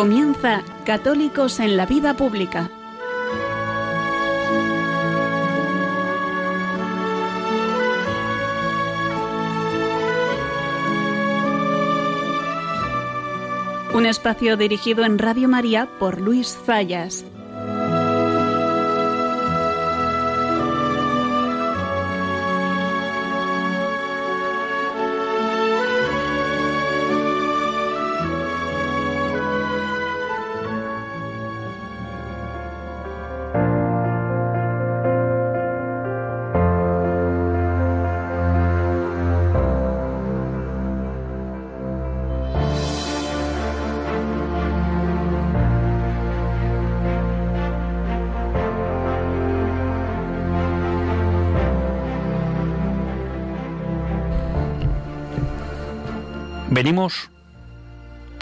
Comienza Católicos en la Vida Pública. Un espacio dirigido en Radio María por Luis Zayas.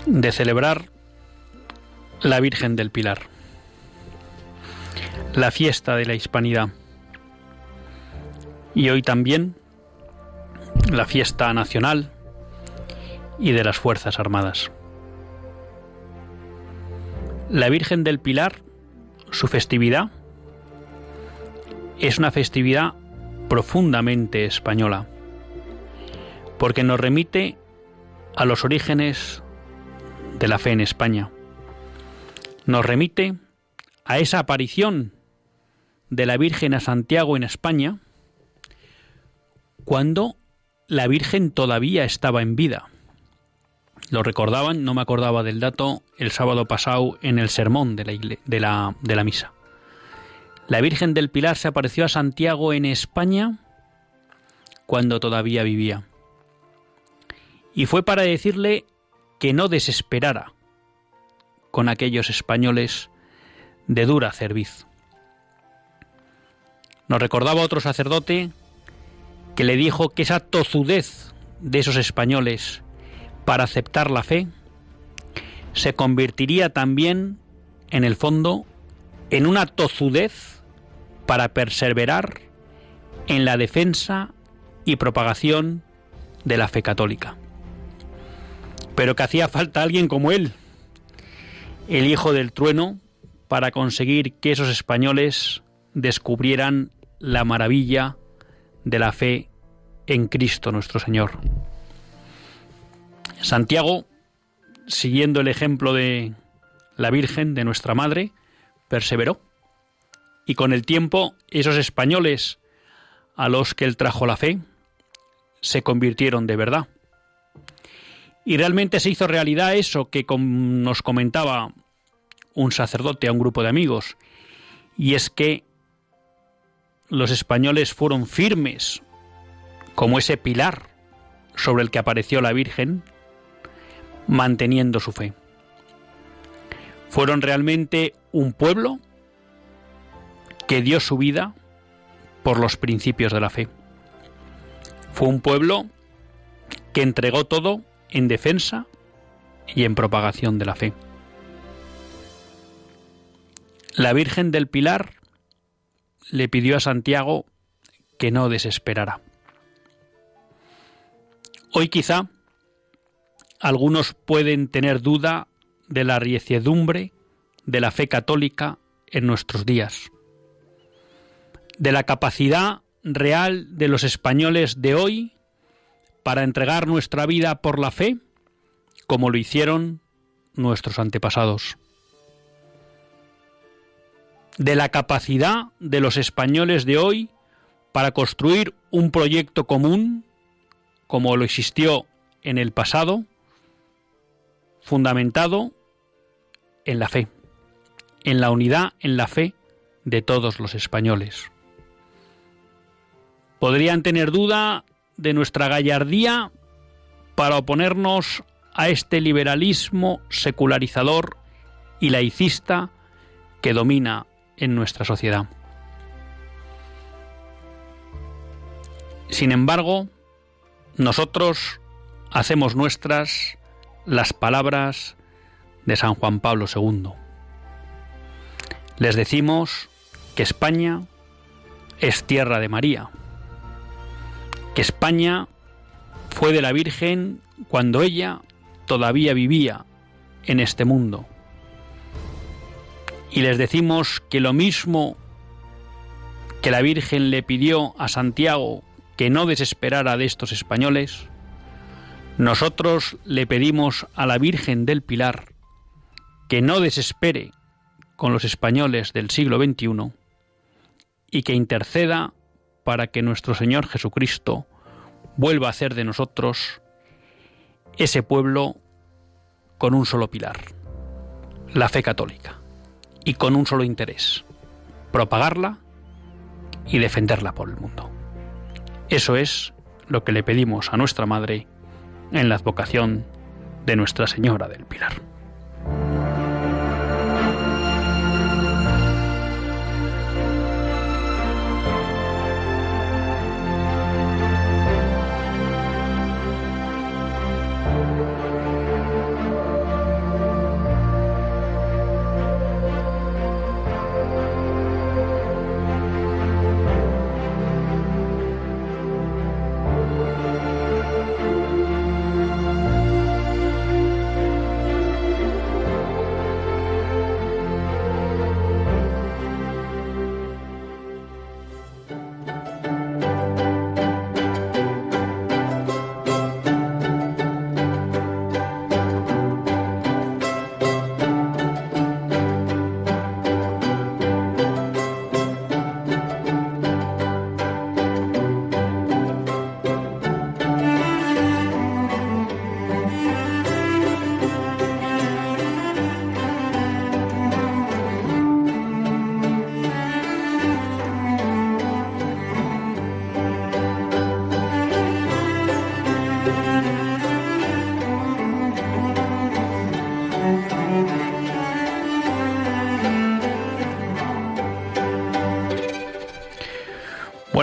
De celebrar la Virgen del Pilar, la fiesta de la Hispanidad y hoy también la fiesta nacional y de las Fuerzas Armadas. La Virgen del Pilar, su festividad, es una festividad profundamente española, porque nos remite a los orígenes de la fe en España. Nos remite a esa aparición de la Virgen a Santiago en España cuando la Virgen todavía estaba en vida. Lo recordaban, no me acordaba del dato, el sábado pasado en el sermón de la, de la, misa. La Virgen del Pilar se apareció a Santiago en España cuando todavía vivía y fue para decirle que no desesperara con aquellos españoles de dura cerviz. Nos recordaba otro sacerdote que le dijo que esa tozudez de esos españoles para aceptar la fe se convertiría también, en el fondo, en una tozudez para perseverar en la defensa y propagación de la fe católica pero que hacía falta alguien como él, el hijo del trueno, para conseguir que esos españoles descubrieran la maravilla de la fe en Cristo nuestro Señor. Santiago, siguiendo el ejemplo de la Virgen, de nuestra Madre, perseveró. Y con el tiempo, esos españoles a los que él trajo la fe se convirtieron de verdad. Y realmente se hizo realidad eso que nos comentaba un sacerdote a un grupo de amigos, y es que los españoles fueron firmes como ese pilar sobre el que apareció la Virgen, manteniendo su fe. Fueron realmente un pueblo que dio su vida por los principios de la fe. Fue un pueblo que entregó todo en defensa y en propagación de la fe. La Virgen del Pilar le pidió a Santiago que no desesperara. Hoy quizá algunos pueden tener duda de la riecedumbre de la fe católica en nuestros días, de la capacidad real de los españoles de hoy para entregar nuestra vida por la fe, como lo hicieron nuestros antepasados. De la capacidad de los españoles de hoy para construir un proyecto común, como lo existió en el pasado, fundamentado en la fe, en la unidad, en la fe de todos los españoles. Podrían tener duda de nuestra gallardía para oponernos a este liberalismo secularizador y laicista que domina en nuestra sociedad. Sin embargo, nosotros hacemos nuestras las palabras de San Juan Pablo II. Les decimos que España es tierra de María que España fue de la Virgen cuando ella todavía vivía en este mundo, y les decimos que lo mismo que la Virgen le pidió a Santiago que no desesperara de estos españoles, nosotros le pedimos a la Virgen del Pilar que no desespere con los españoles del siglo XXI y que interceda para que nuestro Señor Jesucristo vuelva a hacer de nosotros ese pueblo con un solo pilar, la fe católica, y con un solo interés, propagarla y defenderla por el mundo. Eso es lo que le pedimos a nuestra Madre en la advocación de Nuestra Señora del Pilar.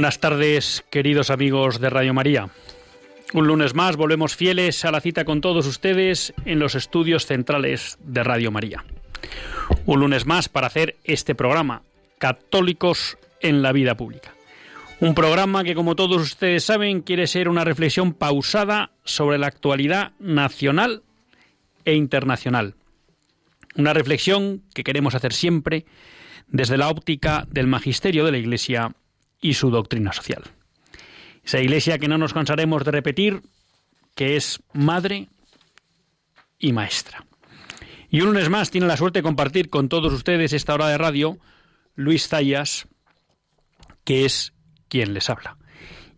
Buenas tardes, queridos amigos de Radio María. Un lunes más volvemos fieles a la cita con todos ustedes en los estudios centrales de Radio María. Un lunes más para hacer este programa, Católicos en la Vida Pública. Un programa que, como todos ustedes saben, quiere ser una reflexión pausada sobre la actualidad nacional e internacional. Una reflexión que queremos hacer siempre desde la óptica del magisterio de la Iglesia y su doctrina social. Esa iglesia que no nos cansaremos de repetir, que es madre y maestra. Y un lunes más tiene la suerte de compartir con todos ustedes esta hora de radio Luis Zayas, que es quien les habla.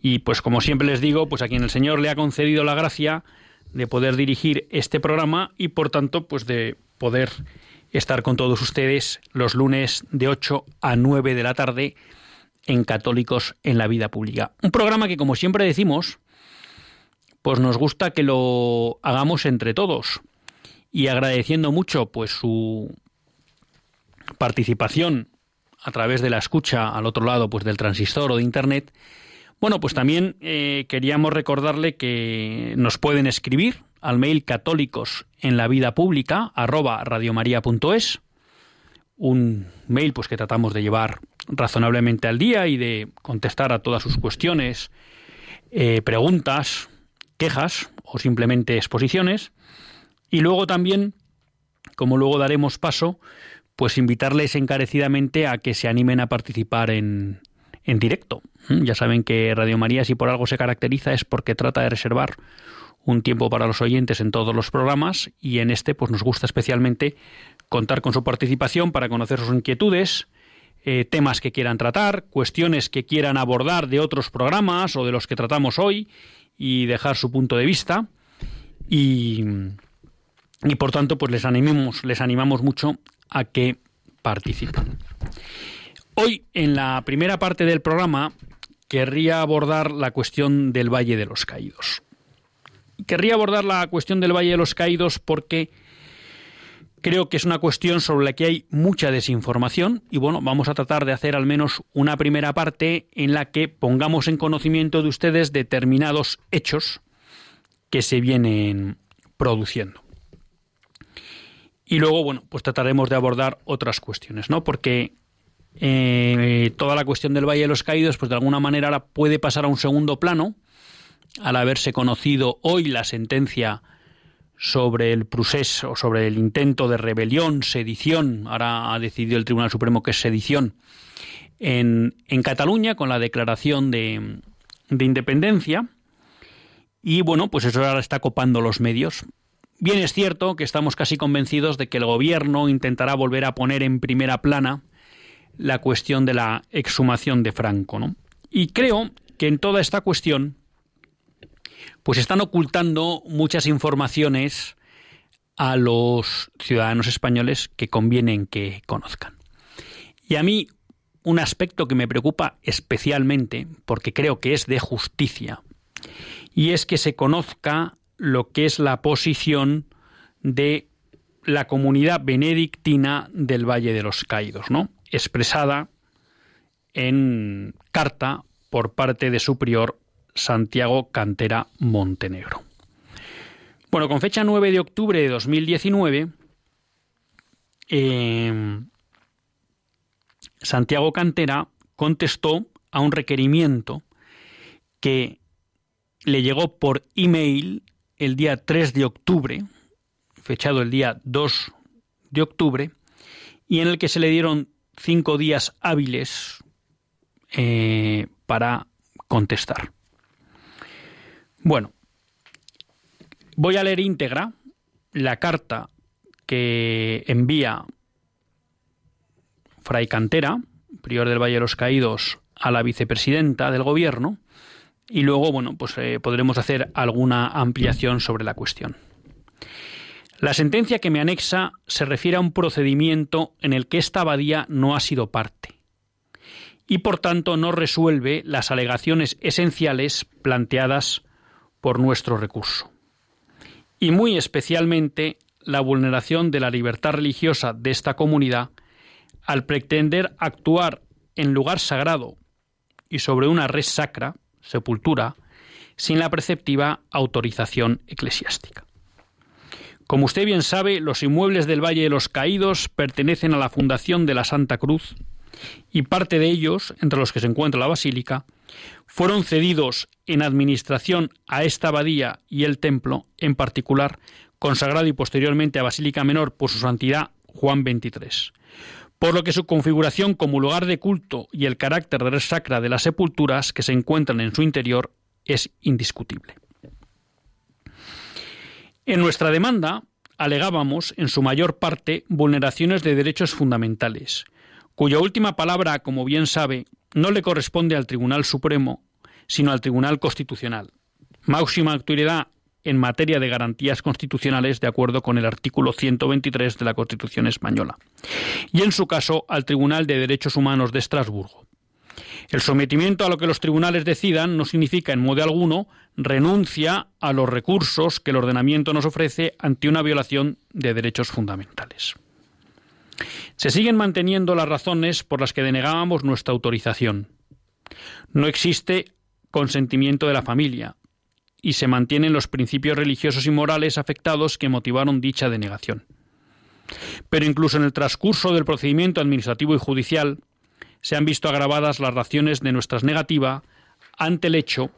Y pues como siempre les digo, pues a quien el Señor le ha concedido la gracia de poder dirigir este programa y por tanto pues de poder estar con todos ustedes los lunes de 8 a 9 de la tarde en Católicos en la Vida Pública. Un programa que, como siempre decimos, pues nos gusta que lo hagamos entre todos y agradeciendo mucho pues su participación a través de la escucha al otro lado pues del transistor o de internet bueno pues también eh, queríamos recordarle que nos pueden escribir al mail católicos en la vida pública arroba radiomaria.es un mail pues que tratamos de llevar razonablemente al día y de contestar a todas sus cuestiones, eh, preguntas, quejas o simplemente exposiciones. Y luego también, como luego daremos paso, pues invitarles encarecidamente a que se animen a participar en, en directo. ¿Mm? Ya saben que Radio María, si por algo se caracteriza, es porque trata de reservar un tiempo para los oyentes en todos los programas y en este pues nos gusta especialmente contar con su participación para conocer sus inquietudes, eh, temas que quieran tratar, cuestiones que quieran abordar de otros programas o de los que tratamos hoy y dejar su punto de vista. Y, y por tanto, pues les animamos, les animamos mucho a que participen. Hoy, en la primera parte del programa, querría abordar la cuestión del Valle de los Caídos. Querría abordar la cuestión del Valle de los Caídos porque Creo que es una cuestión sobre la que hay mucha desinformación y bueno, vamos a tratar de hacer al menos una primera parte en la que pongamos en conocimiento de ustedes determinados hechos que se vienen produciendo. Y luego, bueno, pues trataremos de abordar otras cuestiones, ¿no? Porque eh, toda la cuestión del Valle de los Caídos, pues de alguna manera ahora puede pasar a un segundo plano, al haberse conocido hoy la sentencia sobre el procés o sobre el intento de rebelión, sedición, ahora ha decidido el Tribunal Supremo que es sedición, en, en Cataluña con la declaración de, de independencia. Y bueno, pues eso ahora está copando los medios. Bien es cierto que estamos casi convencidos de que el gobierno intentará volver a poner en primera plana la cuestión de la exhumación de Franco, ¿no? Y creo que en toda esta cuestión pues están ocultando muchas informaciones a los ciudadanos españoles que convienen que conozcan. Y a mí un aspecto que me preocupa especialmente, porque creo que es de justicia, y es que se conozca lo que es la posición de la comunidad benedictina del Valle de los Caídos, ¿no? expresada en carta por parte de su prior Santiago Cantera Montenegro. Bueno, con fecha 9 de octubre de 2019, eh, Santiago Cantera contestó a un requerimiento que le llegó por email el día 3 de octubre, fechado el día 2 de octubre, y en el que se le dieron cinco días hábiles eh, para contestar. Bueno, voy a leer íntegra la carta que envía Fray Cantera, prior del Valle de los Caídos, a la vicepresidenta del gobierno, y luego, bueno, pues eh, podremos hacer alguna ampliación sobre la cuestión. La sentencia que me anexa se refiere a un procedimiento en el que esta abadía no ha sido parte y por tanto no resuelve las alegaciones esenciales planteadas por nuestro recurso. Y muy especialmente la vulneración de la libertad religiosa de esta comunidad al pretender actuar en lugar sagrado y sobre una red sacra, sepultura, sin la preceptiva autorización eclesiástica. Como usted bien sabe, los inmuebles del Valle de los Caídos pertenecen a la Fundación de la Santa Cruz y parte de ellos, entre los que se encuentra la Basílica, fueron cedidos en administración a esta abadía y el templo, en particular, consagrado y posteriormente a Basílica Menor por su santidad Juan XXIII. Por lo que su configuración como lugar de culto y el carácter de sacra de las sepulturas que se encuentran en su interior es indiscutible. En nuestra demanda alegábamos, en su mayor parte, vulneraciones de derechos fundamentales, cuya última palabra, como bien sabe, no le corresponde al Tribunal Supremo, sino al Tribunal Constitucional. Máxima autoridad en materia de garantías constitucionales de acuerdo con el artículo 123 de la Constitución española, y en su caso al Tribunal de Derechos Humanos de Estrasburgo. El sometimiento a lo que los tribunales decidan no significa en modo alguno renuncia a los recursos que el ordenamiento nos ofrece ante una violación de derechos fundamentales. Se siguen manteniendo las razones por las que denegábamos nuestra autorización. No existe consentimiento de la familia y se mantienen los principios religiosos y morales afectados que motivaron dicha denegación. Pero incluso en el transcurso del procedimiento administrativo y judicial, se han visto agravadas las razones de nuestras negativa ante el hecho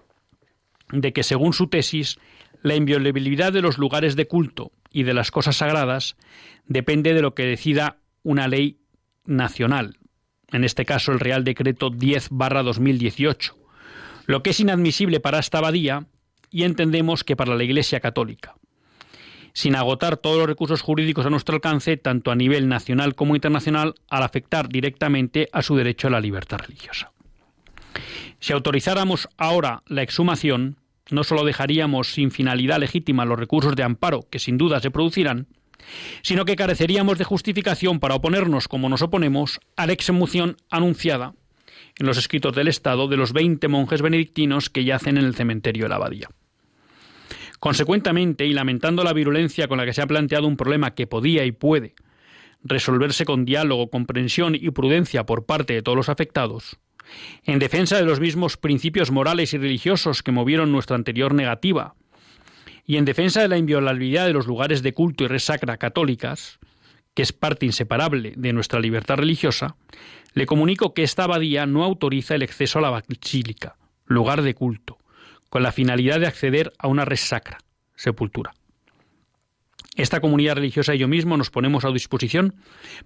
de que, según su tesis, la inviolabilidad de los lugares de culto y de las cosas sagradas depende de lo que decida una ley nacional, en este caso el Real Decreto 10-2018, lo que es inadmisible para esta abadía y entendemos que para la Iglesia Católica sin agotar todos los recursos jurídicos a nuestro alcance, tanto a nivel nacional como internacional, al afectar directamente a su derecho a la libertad religiosa. Si autorizáramos ahora la exhumación, no solo dejaríamos sin finalidad legítima los recursos de amparo que sin duda se producirán, sino que careceríamos de justificación para oponernos, como nos oponemos, a la exhumación anunciada en los escritos del Estado de los 20 monjes benedictinos que yacen en el cementerio de la abadía. Consecuentemente, y lamentando la virulencia con la que se ha planteado un problema que podía y puede resolverse con diálogo, comprensión y prudencia por parte de todos los afectados, en defensa de los mismos principios morales y religiosos que movieron nuestra anterior negativa, y en defensa de la inviolabilidad de los lugares de culto y resacra católicas, que es parte inseparable de nuestra libertad religiosa, le comunico que esta abadía no autoriza el acceso a la basílica, lugar de culto, con la finalidad de acceder a una res sacra, sepultura. Esta comunidad religiosa y yo mismo nos ponemos a disposición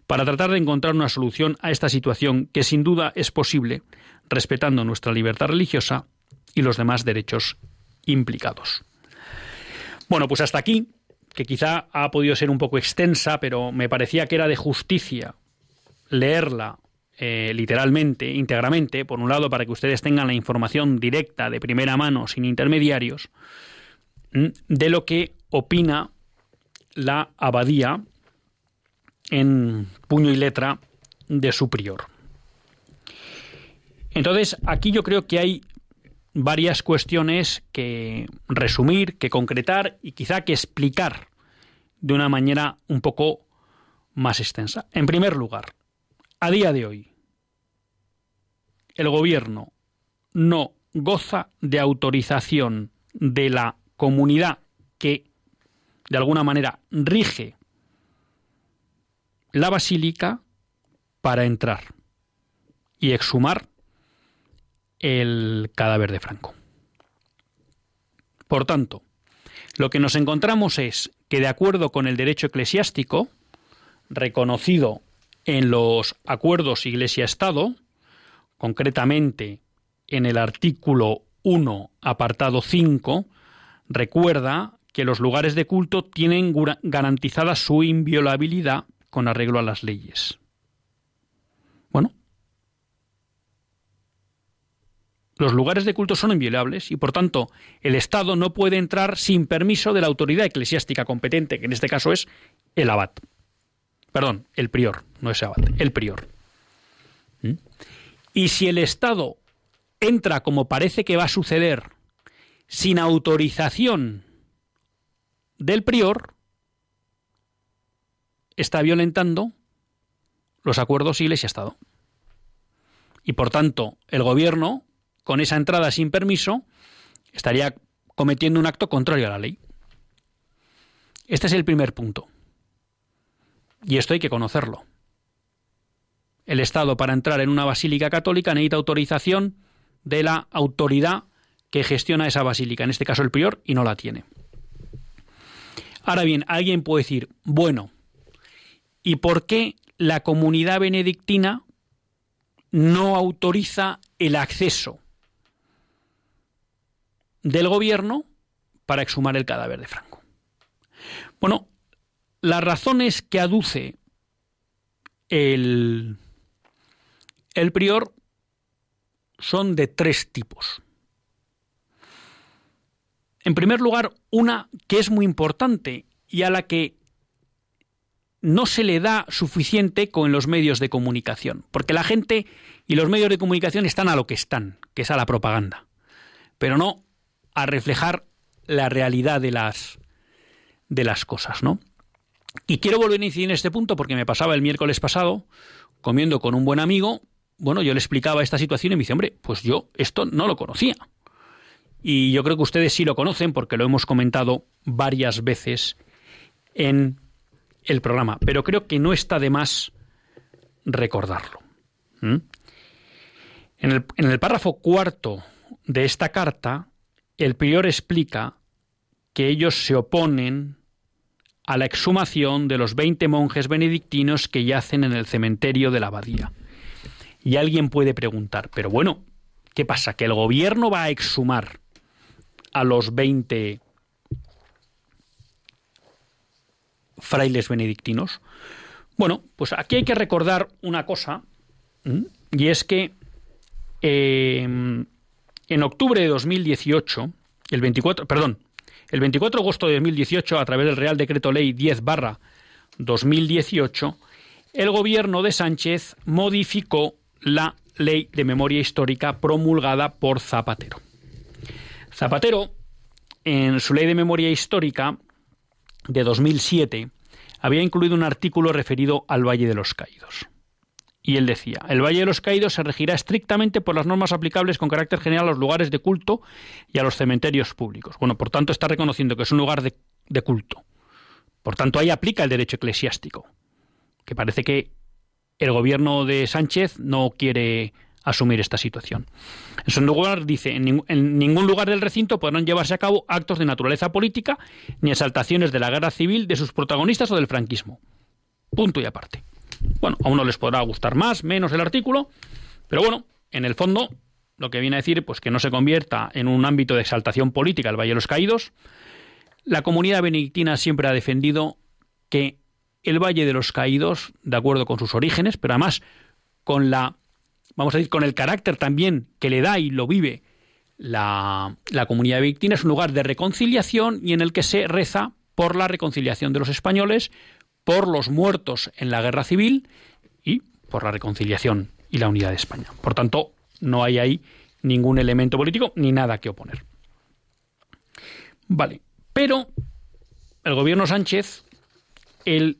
para tratar de encontrar una solución a esta situación que sin duda es posible respetando nuestra libertad religiosa y los demás derechos implicados. Bueno, pues hasta aquí, que quizá ha podido ser un poco extensa, pero me parecía que era de justicia leerla eh, literalmente, íntegramente, por un lado para que ustedes tengan la información directa de primera mano, sin intermediarios, de lo que opina la abadía en puño y letra de su prior. Entonces, aquí yo creo que hay varias cuestiones que resumir, que concretar y quizá que explicar de una manera un poco más extensa. En primer lugar, a día de hoy, el gobierno no goza de autorización de la comunidad que de alguna manera rige la basílica para entrar y exhumar el cadáver de Franco. Por tanto, lo que nos encontramos es que de acuerdo con el derecho eclesiástico, reconocido en los acuerdos Iglesia-Estado, concretamente en el artículo 1, apartado 5, recuerda que los lugares de culto tienen garantizada su inviolabilidad con arreglo a las leyes. Bueno, los lugares de culto son inviolables y por tanto el Estado no puede entrar sin permiso de la autoridad eclesiástica competente, que en este caso es el abad. Perdón, el prior, no es abad, el prior. ¿Mm? Y si el Estado entra, como parece que va a suceder, sin autorización del prior, está violentando los acuerdos Iglesia-Estado. Y por tanto, el gobierno, con esa entrada sin permiso, estaría cometiendo un acto contrario a la ley. Este es el primer punto. Y esto hay que conocerlo. El Estado para entrar en una basílica católica necesita autorización de la autoridad que gestiona esa basílica, en este caso el prior, y no la tiene. Ahora bien, alguien puede decir, bueno, ¿y por qué la comunidad benedictina no autoriza el acceso del gobierno para exhumar el cadáver de Franco? Bueno, las razones que aduce el el prior son de tres tipos. En primer lugar, una que es muy importante y a la que no se le da suficiente con los medios de comunicación, porque la gente y los medios de comunicación están a lo que están, que es a la propaganda, pero no a reflejar la realidad de las de las cosas, ¿no? Y quiero volver a incidir en este punto porque me pasaba el miércoles pasado comiendo con un buen amigo bueno, yo le explicaba esta situación y me dice, hombre, pues yo esto no lo conocía. Y yo creo que ustedes sí lo conocen porque lo hemos comentado varias veces en el programa, pero creo que no está de más recordarlo. En el párrafo cuarto de esta carta, el prior explica que ellos se oponen a la exhumación de los 20 monjes benedictinos que yacen en el cementerio de la abadía. Y alguien puede preguntar, pero bueno, ¿qué pasa? ¿Que el gobierno va a exhumar a los 20 frailes benedictinos? Bueno, pues aquí hay que recordar una cosa, y es que eh, en octubre de 2018, el 24, perdón, el 24 de agosto de 2018, a través del Real Decreto Ley 10 barra 2018, el gobierno de Sánchez modificó la ley de memoria histórica promulgada por Zapatero. Zapatero, en su ley de memoria histórica de 2007, había incluido un artículo referido al Valle de los Caídos. Y él decía, el Valle de los Caídos se regirá estrictamente por las normas aplicables con carácter general a los lugares de culto y a los cementerios públicos. Bueno, por tanto está reconociendo que es un lugar de, culto. Por tanto, ahí aplica el derecho eclesiástico, que parece que el gobierno de Sánchez no quiere asumir esta situación. En segundo lugar, dice, en, en, ningún lugar del recinto podrán llevarse a cabo actos de naturaleza política ni exaltaciones de la guerra civil de sus protagonistas o del franquismo. Punto y aparte. Bueno, a uno les podrá gustar más, menos el artículo, pero bueno, en el fondo, lo que viene a decir, pues que no se convierta en un ámbito de exaltación política el Valle de los Caídos. La comunidad benedictina siempre ha defendido que el Valle de los Caídos, de acuerdo con sus orígenes, pero además con la, vamos a decir, con el carácter también que le da y lo vive la, la comunidad benedictina, es un lugar de reconciliación y en el que se reza por la reconciliación de los españoles, por los muertos en la guerra civil y por la reconciliación y la unidad de España. Por tanto, no hay ahí ningún elemento político ni nada que oponer. Vale, pero el gobierno Sánchez, el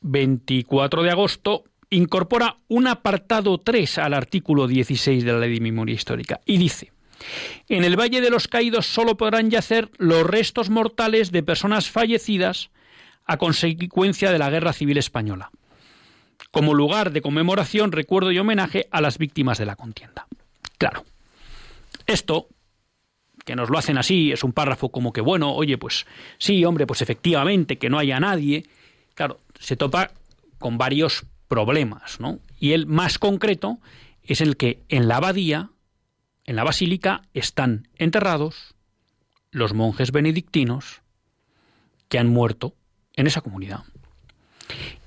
24 de agosto, incorpora un apartado 3 al artículo 16 de la Ley de Memoria Histórica y dice, en el Valle de los Caídos solo podrán yacer los restos mortales de personas fallecidas a consecuencia de la Guerra Civil Española, como lugar de conmemoración, recuerdo y homenaje a las víctimas de la contienda. Claro, esto, que nos lo hacen así, es un párrafo como que, bueno, oye, pues sí, hombre, pues efectivamente, que no haya nadie, claro, se topa con varios problemas, ¿no? Y el más concreto es el que en la abadía, en la basílica, están enterrados los monjes benedictinos que han muerto en esa comunidad.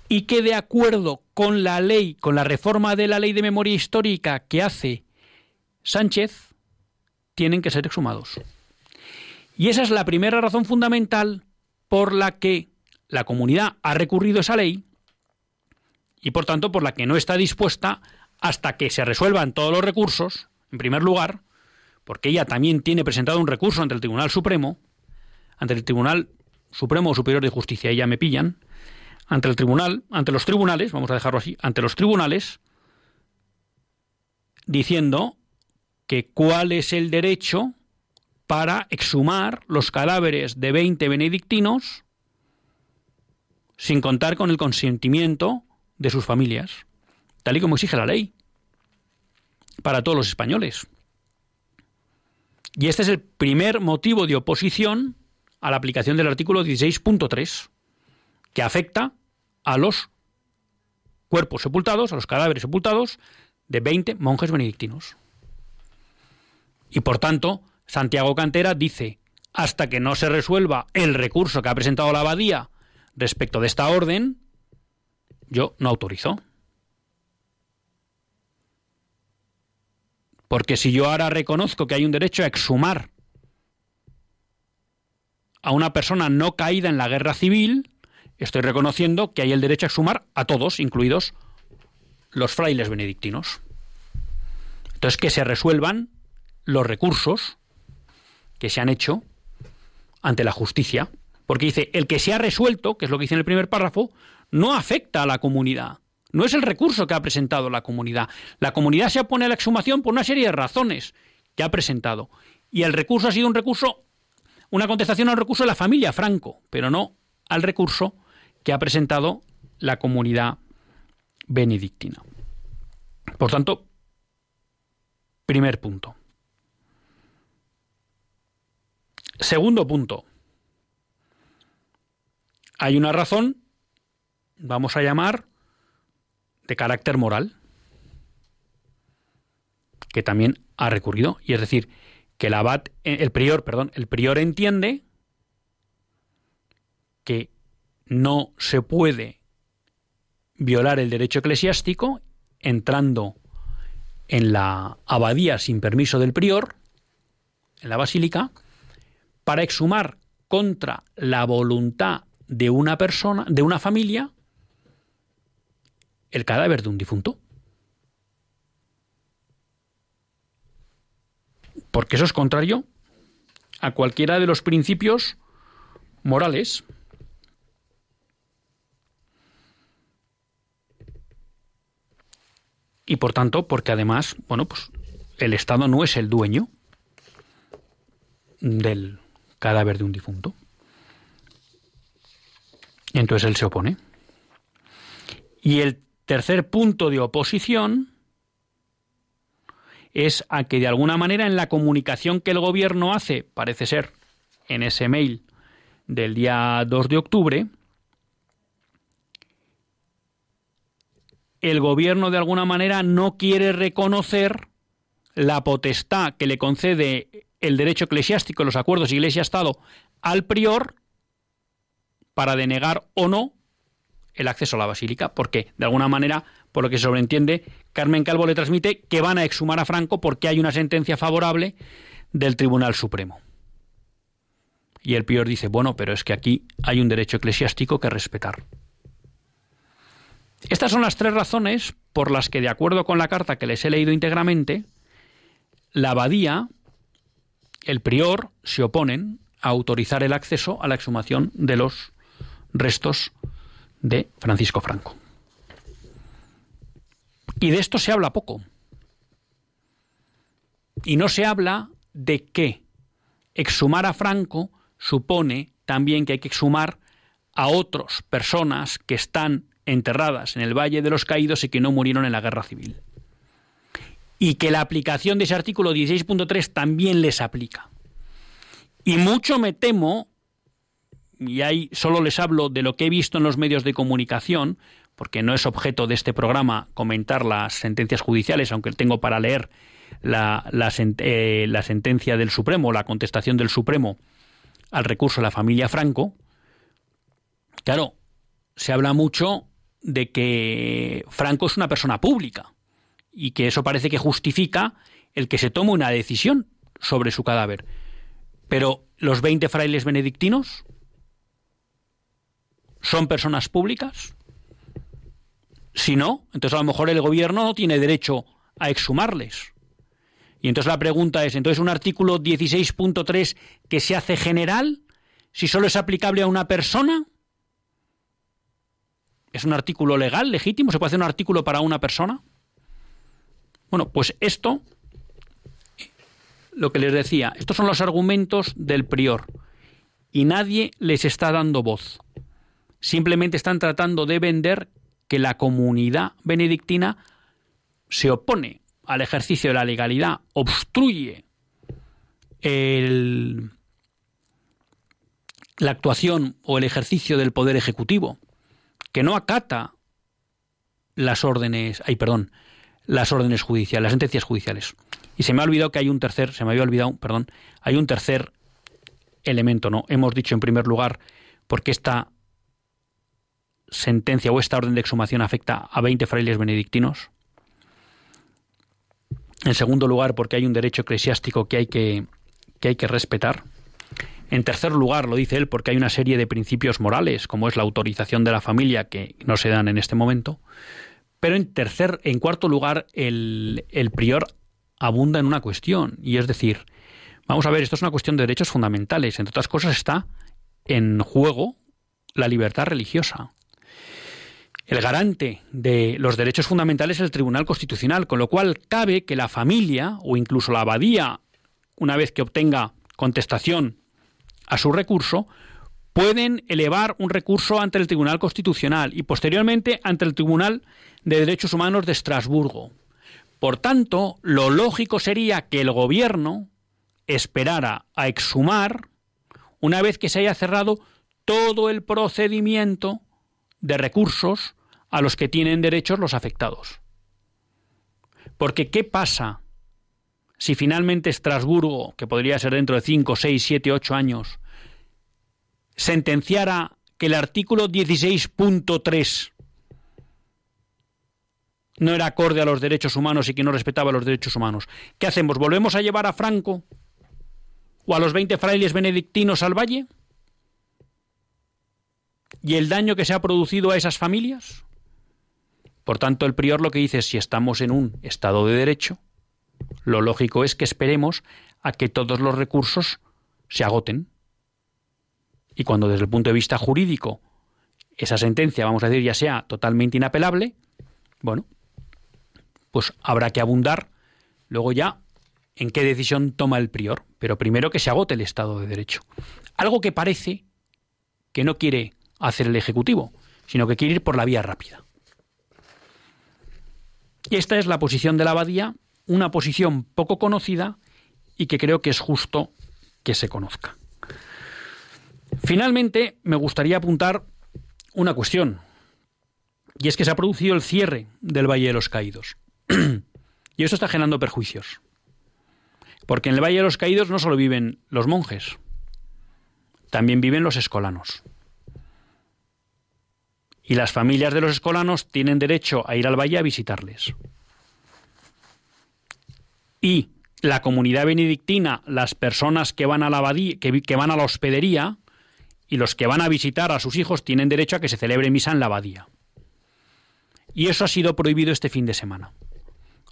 Y que de acuerdo con la ley, con la reforma de la ley de memoria histórica que hace Sánchez, tienen que ser exhumados. Y esa es la primera razón fundamental por la que la comunidad ha recurrido a esa ley y por tanto por la que no está dispuesta hasta que se resuelvan todos los recursos, en primer lugar, porque ella también tiene presentado un recurso ante el Tribunal Supremo, ante el Tribunal Supremo o Superior de Justicia, ya me pillan, ante el tribunal, ante los tribunales, vamos a dejarlo así, ante los tribunales, diciendo que cuál es el derecho para exhumar los cadáveres de 20 benedictinos sin contar con el consentimiento de sus familias, tal y como exige la ley, para todos los españoles. Y este es el primer motivo de oposición a la aplicación del artículo 16.3, que afecta a los cuerpos sepultados, a los cadáveres sepultados de 20 monjes benedictinos. Y por tanto, Santiago Cantera dice, hasta que no se resuelva el recurso que ha presentado la abadía respecto de esta orden, yo no autorizo. Porque si yo ahora reconozco que hay un derecho a exhumar a una persona no caída en la guerra civil, estoy reconociendo que hay el derecho a exhumar a todos, incluidos los frailes benedictinos. Entonces, que se resuelvan los recursos que se han hecho ante la justicia, porque dice, el que se ha resuelto, que es lo que dice en el primer párrafo, no afecta a la comunidad. No es el recurso que ha presentado la comunidad. La comunidad se opone a la exhumación por una serie de razones que ha presentado. Y el recurso ha sido un recurso una contestación al recurso de la familia Franco, pero no al recurso que ha presentado la comunidad benedictina. Por tanto, primer punto. Segundo punto. Hay una razón, vamos a llamar, de carácter moral, que también ha recurrido, y es decir, que el abad, eh, el prior, perdón, el prior entiende que no se puede violar el derecho eclesiástico entrando en la abadía sin permiso del prior, en la basílica, para exhumar contra la voluntad de una persona, de una familia, el cadáver de un difunto. Porque eso es contrario a cualquiera de los principios morales. Y por tanto, porque además, bueno, pues el Estado no es el dueño del cadáver de un difunto. Entonces él se opone. Y el tercer punto de oposición es a que de alguna manera en la comunicación que el gobierno hace, parece ser en ese mail del día 2 de octubre, el gobierno de alguna manera no quiere reconocer la potestad que le concede el derecho eclesiástico, los acuerdos Iglesia-Estado, al prior para denegar o no el acceso a la basílica, porque de alguna manera, por lo que se sobreentiende, Carmen Calvo le transmite que van a exhumar a Franco porque hay una sentencia favorable del Tribunal Supremo. Y el prior dice, bueno, pero es que aquí hay un derecho eclesiástico que respetar. Estas son las tres razones por las que, de acuerdo con la carta que les he leído íntegramente, la abadía, el prior, se oponen a autorizar el acceso a la exhumación de los restos de Francisco Franco. Y de esto se habla poco. Y no se habla de que exhumar a Franco supone también que hay que exhumar a otras personas que están enterradas en el Valle de los Caídos y que no murieron en la guerra civil. Y que la aplicación de ese artículo 16.3 también les aplica. Y mucho me temo, y ahí solo les hablo de lo que he visto en los medios de comunicación, porque no es objeto de este programa comentar las sentencias judiciales, aunque tengo para leer eh, la sentencia del Supremo, la contestación del Supremo al recurso de la familia Franco. Claro, se habla mucho de que Franco es una persona pública y que eso parece que justifica el que se tome una decisión sobre su cadáver. Pero los 20 frailes benedictinos son personas públicas. Si no, entonces a lo mejor el gobierno no tiene derecho a exhumarles. Y entonces la pregunta es, entonces un artículo 16.3 que se hace general, si solo es aplicable a una persona, ¿Es un artículo legal, legítimo? ¿Se puede hacer un artículo para una persona? Bueno, pues esto, lo que les decía, estos son los argumentos del prior y nadie les está dando voz. Simplemente están tratando de vender que la comunidad benedictina se opone al ejercicio de la legalidad, obstruye la actuación o el ejercicio del poder ejecutivo que no acata las órdenes, ay, perdón, las órdenes judiciales, las sentencias judiciales. Y se me ha olvidado que hay un tercer, se me había olvidado, perdón, hay un tercer elemento, ¿no? Hemos dicho en primer lugar porque esta sentencia o esta orden de exhumación afecta a 20 frailes benedictinos. En segundo lugar, porque hay un derecho eclesiástico que hay que, que, hay que respetar. En tercer lugar, lo dice él, porque hay una serie de principios morales, como es la autorización de la familia, que no se dan en este momento. Pero en tercer, en cuarto lugar, el, el prior abunda en una cuestión, y es decir, vamos a ver, esto es una cuestión de derechos fundamentales. Entre otras cosas está en juego la libertad religiosa. El garante de los derechos fundamentales es el Tribunal Constitucional, con lo cual cabe que la familia o incluso la abadía, una vez que obtenga contestación a su recurso, pueden elevar un recurso ante el Tribunal Constitucional y posteriormente ante el Tribunal de Derechos Humanos de Estrasburgo. Por tanto, lo lógico sería que el gobierno esperara a exhumar una vez que se haya cerrado todo el procedimiento de recursos a los que tienen derechos los afectados. Porque ¿qué pasa si finalmente Estrasburgo, que podría ser dentro de 5, 6, 7, 8 años, sentenciara que el artículo 16.3 no era acorde a los derechos humanos y que no respetaba los derechos humanos. ¿Qué hacemos? ¿Volvemos a llevar a Franco o a los 20 frailes benedictinos al valle? ¿Y el daño que se ha producido a esas familias? Por tanto, el prior lo que dice es, si estamos en un Estado de Derecho, lo lógico es que esperemos a que todos los recursos se agoten. Y cuando desde el punto de vista jurídico esa sentencia, vamos a decir, ya sea totalmente inapelable, bueno, pues habrá que abundar luego ya en qué decisión toma el prior, pero primero que se agote el Estado de Derecho. Algo que parece que no quiere hacer el Ejecutivo, sino que quiere ir por la vía rápida. Y esta es la posición de la abadía una posición poco conocida y que creo que es justo que se conozca. Finalmente, me gustaría apuntar una cuestión, y es que se ha producido el cierre del Valle de los Caídos. y esto está generando perjuicios. Porque en el Valle de los Caídos no solo viven los monjes, también viven los escolanos. Y las familias de los escolanos tienen derecho a ir al valle a visitarles. Y la comunidad benedictina, las personas que van a la que, van a la hospedería y los que van a visitar a sus hijos tienen derecho a que se celebre misa en la abadía. Y eso ha sido prohibido este fin de semana.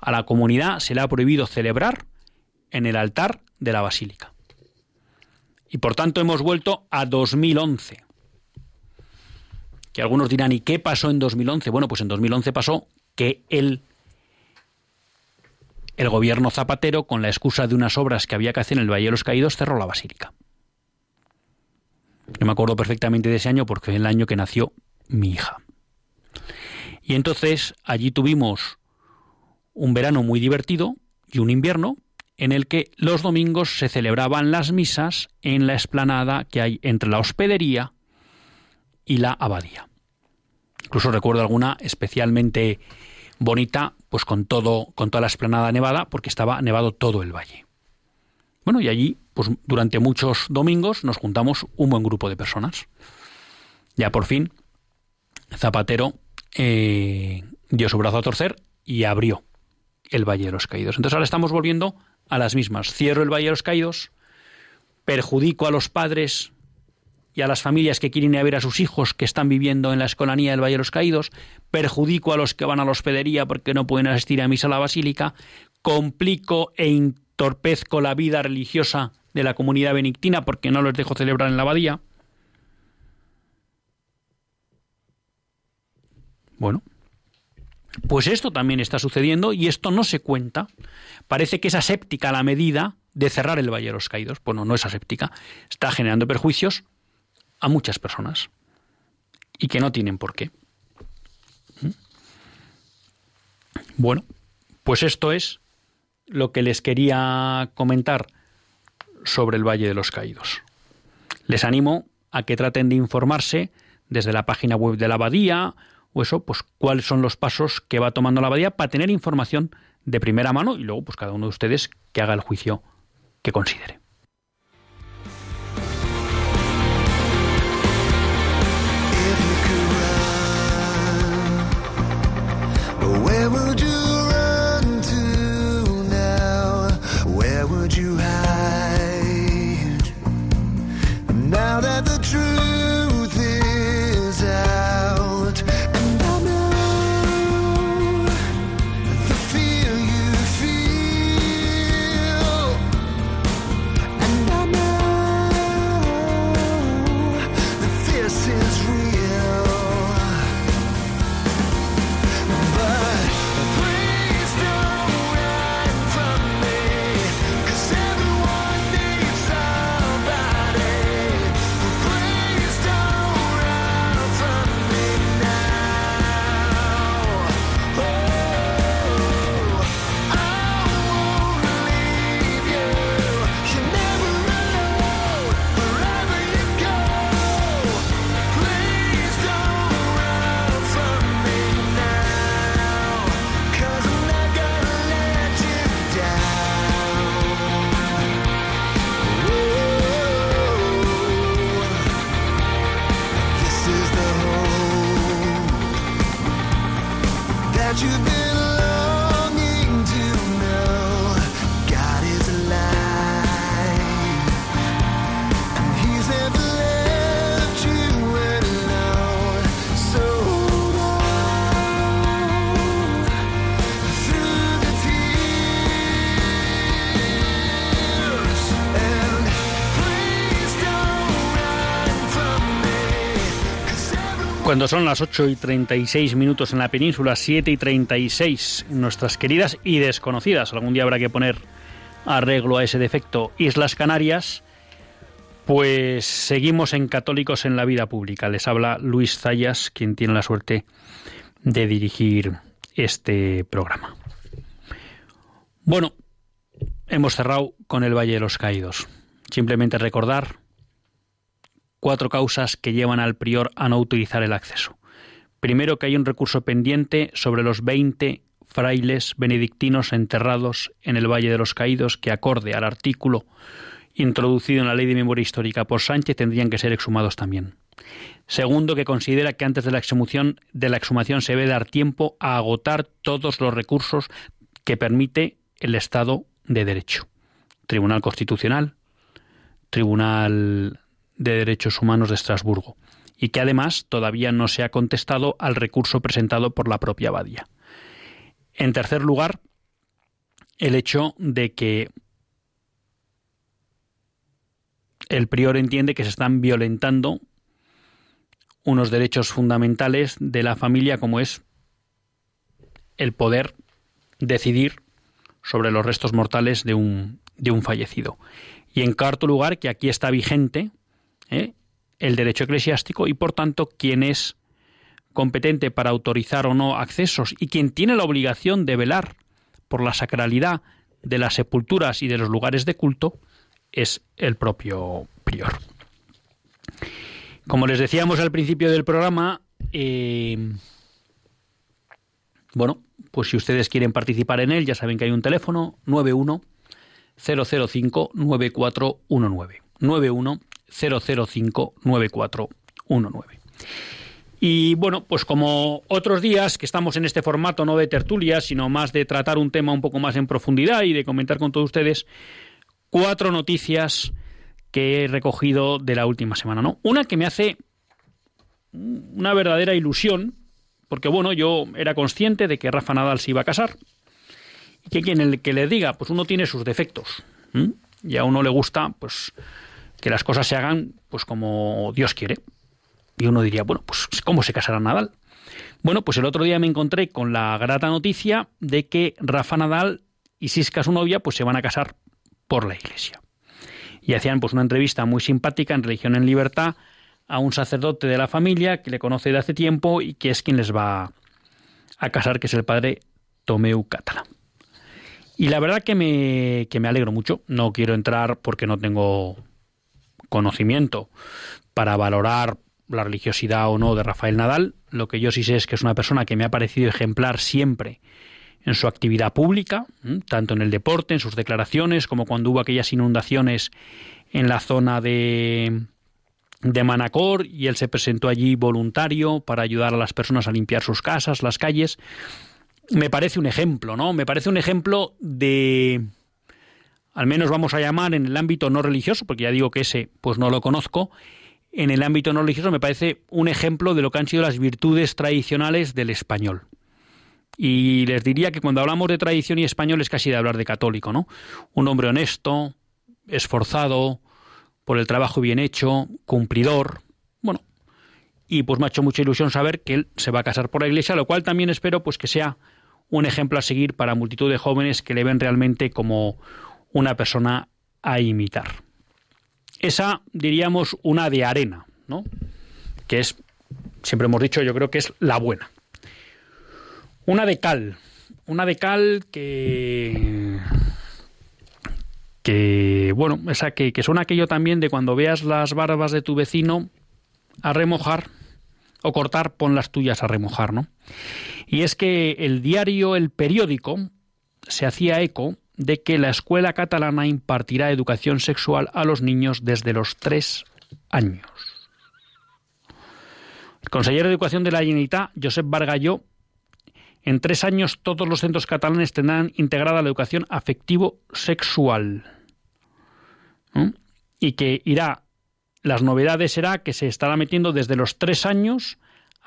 A la comunidad se le ha prohibido celebrar en el altar de la basílica. Y por tanto hemos vuelto a 2011. Que algunos dirán, ¿y qué pasó en 2011? Bueno, pues en 2011 pasó que el, el gobierno zapatero, con la excusa de unas obras que había que hacer en el Valle de los Caídos, cerró la basílica. Yo me acuerdo perfectamente de ese año porque fue el año que nació mi hija. Y entonces allí tuvimos un verano muy divertido y un invierno en el que los domingos se celebraban las misas en la explanada que hay entre la hospedería y la abadía. Incluso recuerdo alguna especialmente bonita, pues con todo, con toda la explanada nevada, porque estaba nevado todo el valle. Bueno, y allí, pues durante muchos domingos nos juntamos un buen grupo de personas. Ya por fin, Zapatero eh, dio su brazo a torcer y abrió el Valle de los Caídos. Entonces ahora estamos volviendo a las mismas. Cierro el Valle de los Caídos, perjudico a los padres y a las familias que quieren ir a ver a sus hijos que están viviendo en la escolanía del Valle de los Caídos, perjudico a los que van a la hospedería porque no pueden asistir a misa a la basílica, complico e entorpezco la vida religiosa de la comunidad benedictina porque no los dejo celebrar en la abadía. Bueno, pues esto también está sucediendo y esto no se cuenta. Parece que es aséptica la medida de cerrar el Valle de los Caídos. Bueno, no es aséptica. Está generando perjuicios a muchas personas y que no tienen por qué. ¿Mm? Bueno, pues esto es lo que les quería comentar sobre el Valle de los Caídos. Les animo a que traten de informarse desde la página web de la abadía o eso, pues cuáles son los pasos que va tomando la abadía para tener información de primera mano y luego pues cada uno de ustedes que haga el juicio que considere. Cuando son las 8 y 36 minutos en la península, 7 y 36 nuestras queridas y desconocidas, algún día habrá que poner arreglo a ese defecto, Islas Canarias, pues seguimos en Católicos en la Vida Pública. Les habla Luis Zayas, quien tiene la suerte de dirigir este programa. Bueno, hemos cerrado con el Valle de los Caídos. Simplemente recordar cuatro causas que llevan al prior a no utilizar el acceso. Primero, que hay un recurso pendiente sobre los 20 frailes benedictinos enterrados en el Valle de los Caídos que, acorde al artículo introducido en la Ley de Memoria Histórica por Sánchez, tendrían que ser exhumados también. Segundo, que considera que antes de la exhumación, de la exhumación se debe dar tiempo a agotar todos los recursos que permite el Estado de Derecho. Tribunal Constitucional, Tribunal de Derechos Humanos de Estrasburgo, y que además todavía no se ha contestado al recurso presentado por la propia Abadía. En tercer lugar, el hecho de que el prior entiende que se están violentando unos derechos fundamentales de la familia como es el poder decidir sobre los restos mortales de un, de un fallecido. Y en cuarto lugar, que aquí está vigente ¿eh? el derecho eclesiástico y por tanto quien es competente para autorizar o no accesos y quien tiene la obligación de velar por la sacralidad de las sepulturas y de los lugares de culto es el propio prior. Como les decíamos al principio del programa, eh, bueno, pues si ustedes quieren participar en él, ya saben que hay un teléfono 91 005 9419. 91 005 9419. Y bueno, pues como otros días que estamos en este formato no de tertulia, sino más de tratar un tema un poco más en profundidad y de comentar con todos ustedes cuatro noticias que he recogido de la última semana, ¿no? Una que me hace una verdadera ilusión, porque bueno, yo era consciente de que Rafa Nadal se iba a casar y que quien el que le diga, pues uno tiene sus defectos y a uno le gusta, pues que las cosas se hagan, pues como Dios quiere. Y uno diría, bueno, pues ¿cómo se casará Nadal? Bueno, pues el otro día me encontré con la grata noticia de que Rafa Nadal y Siska, su novia, pues se van a casar por la iglesia. Y hacían pues una entrevista muy simpática en Religión en Libertad a un sacerdote de la familia que le conoce de hace tiempo y que es quien les va a casar, que es el padre Tomeu Catalán. Y la verdad que me, que me alegro mucho. No quiero entrar porque no tengo conocimiento para valorar la religiosidad o no de Rafael Nadal. Lo que yo sí sé es que es una persona que me ha parecido ejemplar siempre en su actividad pública, tanto en el deporte, en sus declaraciones, como cuando hubo aquellas inundaciones en la zona de, de Manacor y él se presentó allí voluntario para ayudar a las personas a limpiar sus casas, las calles. Me parece un ejemplo, ¿no? Me parece un ejemplo de al menos vamos a llamar en el ámbito no religioso, porque ya digo que ese pues no lo conozco, en el ámbito no religioso me parece un ejemplo de lo que han sido las virtudes tradicionales del español. Y les diría que cuando hablamos de tradición y español es casi de hablar de católico, ¿no? Un hombre honesto, esforzado, por el trabajo bien hecho, cumplidor, bueno, y pues me ha hecho mucha ilusión saber que él se va a casar por la iglesia, lo cual también espero pues que sea un ejemplo a seguir para multitud de jóvenes que le ven realmente como una persona a imitar. Esa, diríamos, una de arena, ¿no? Que es, siempre hemos dicho, yo creo que es la buena. Una de cal, una de cal que que bueno, esa que, que suena aquello también de cuando veas las barbas de tu vecino a remojar o cortar, pon las tuyas a remojar, ¿no? Y es que el diario El Periódico se hacía eco de que la escuela catalana impartirá educación sexual a los niños desde los tres años. El consejero de Educación de la Generalitat, Josep Bargalló, en tres años todos los centros catalanes tendrán integrada la educación afectivo-sexual. Y que irá, las novedades será que se estará metiendo desde los tres años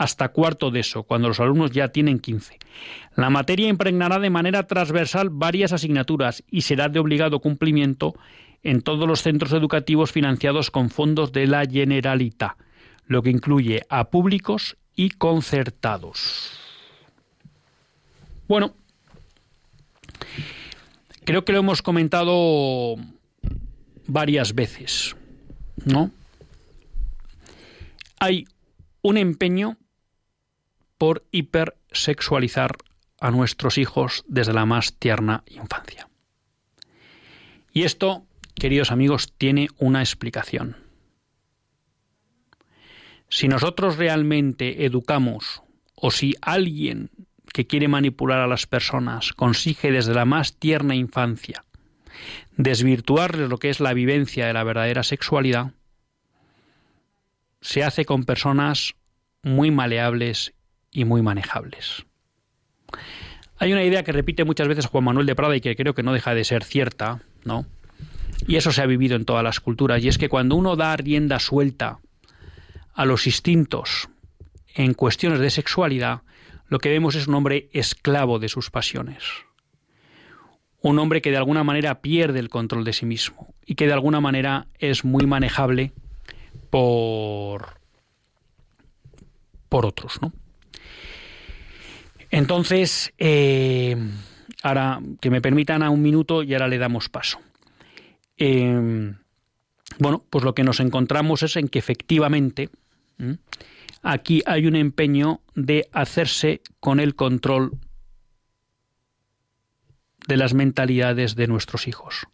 hasta cuarto de eso, cuando los alumnos ya tienen 15. La materia impregnará de manera transversal varias asignaturas y será de obligado cumplimiento en todos los centros educativos financiados con fondos de la Generalitat, lo que incluye a públicos y concertados. Bueno, creo que lo hemos comentado varias veces, ¿no? Hay un empeño por hipersexualizar a nuestros hijos desde la más tierna infancia. Y esto, queridos amigos, tiene una explicación. Si nosotros realmente educamos o si alguien que quiere manipular a las personas consigue desde la más tierna infancia desvirtuarles lo que es la vivencia de la verdadera sexualidad, se hace con personas muy maleables y muy manejables. Hay una idea que repite muchas veces Juan Manuel de Prada y que creo que no deja de ser cierta, ¿no? Y eso se ha vivido en todas las culturas, y es que cuando uno da rienda suelta a los instintos en cuestiones de sexualidad, lo que vemos es un hombre esclavo de sus pasiones. Un hombre que de alguna manera pierde el control de sí mismo y que de alguna manera es muy manejable por por otros, ¿no? Entonces, eh, ahora que me permitan a un minuto y ahora le damos paso. Eh, bueno, pues lo que nos encontramos es en que efectivamente aquí hay un empeño de hacerse con el control de las mentalidades de nuestros hijos.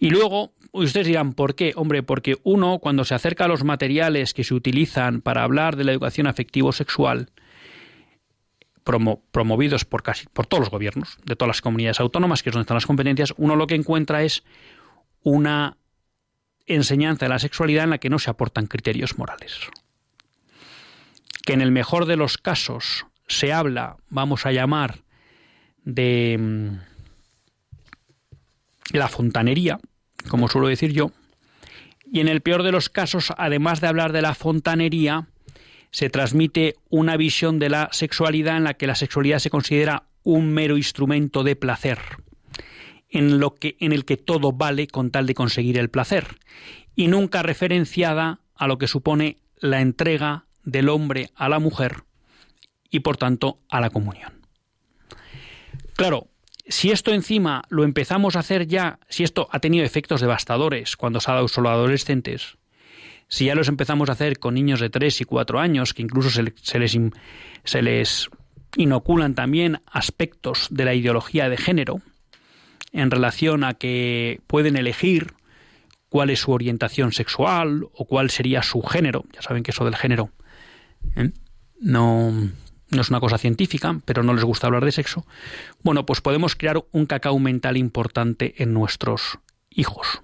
Y luego, ustedes dirán, ¿por qué? Hombre, porque uno, cuando se acerca a los materiales que se utilizan para hablar de la educación afectivo-sexual, promovidos por casi por todos los gobiernos de todas las comunidades autónomas, que es donde están las competencias, uno lo que encuentra es una enseñanza de la sexualidad en la que no se aportan criterios morales. Que en el mejor de los casos se habla, vamos a llamar, de mm, la fontanería, como suelo decir yo, y en el peor de los casos, además de hablar de la fontanería, se transmite una visión de la sexualidad en la que la sexualidad se considera un mero instrumento de placer, en, lo que, en el que todo vale con tal de conseguir el placer, y nunca referenciada a lo que supone la entrega del hombre a la mujer y por tanto a la comunión. Claro, si esto encima lo empezamos a hacer ya, si esto ha tenido efectos devastadores cuando se ha dado solo a adolescentes, si ya los empezamos a hacer con niños de 3 y 4 años, que incluso se, les, inoculan también aspectos de la ideología de género, en relación a que pueden elegir cuál es su orientación sexual o cuál sería su género. Ya saben que eso del género ¿eh? no, no es una cosa científica, pero no les gusta hablar de sexo, bueno, pues podemos crear un cacao mental importante en nuestros hijos.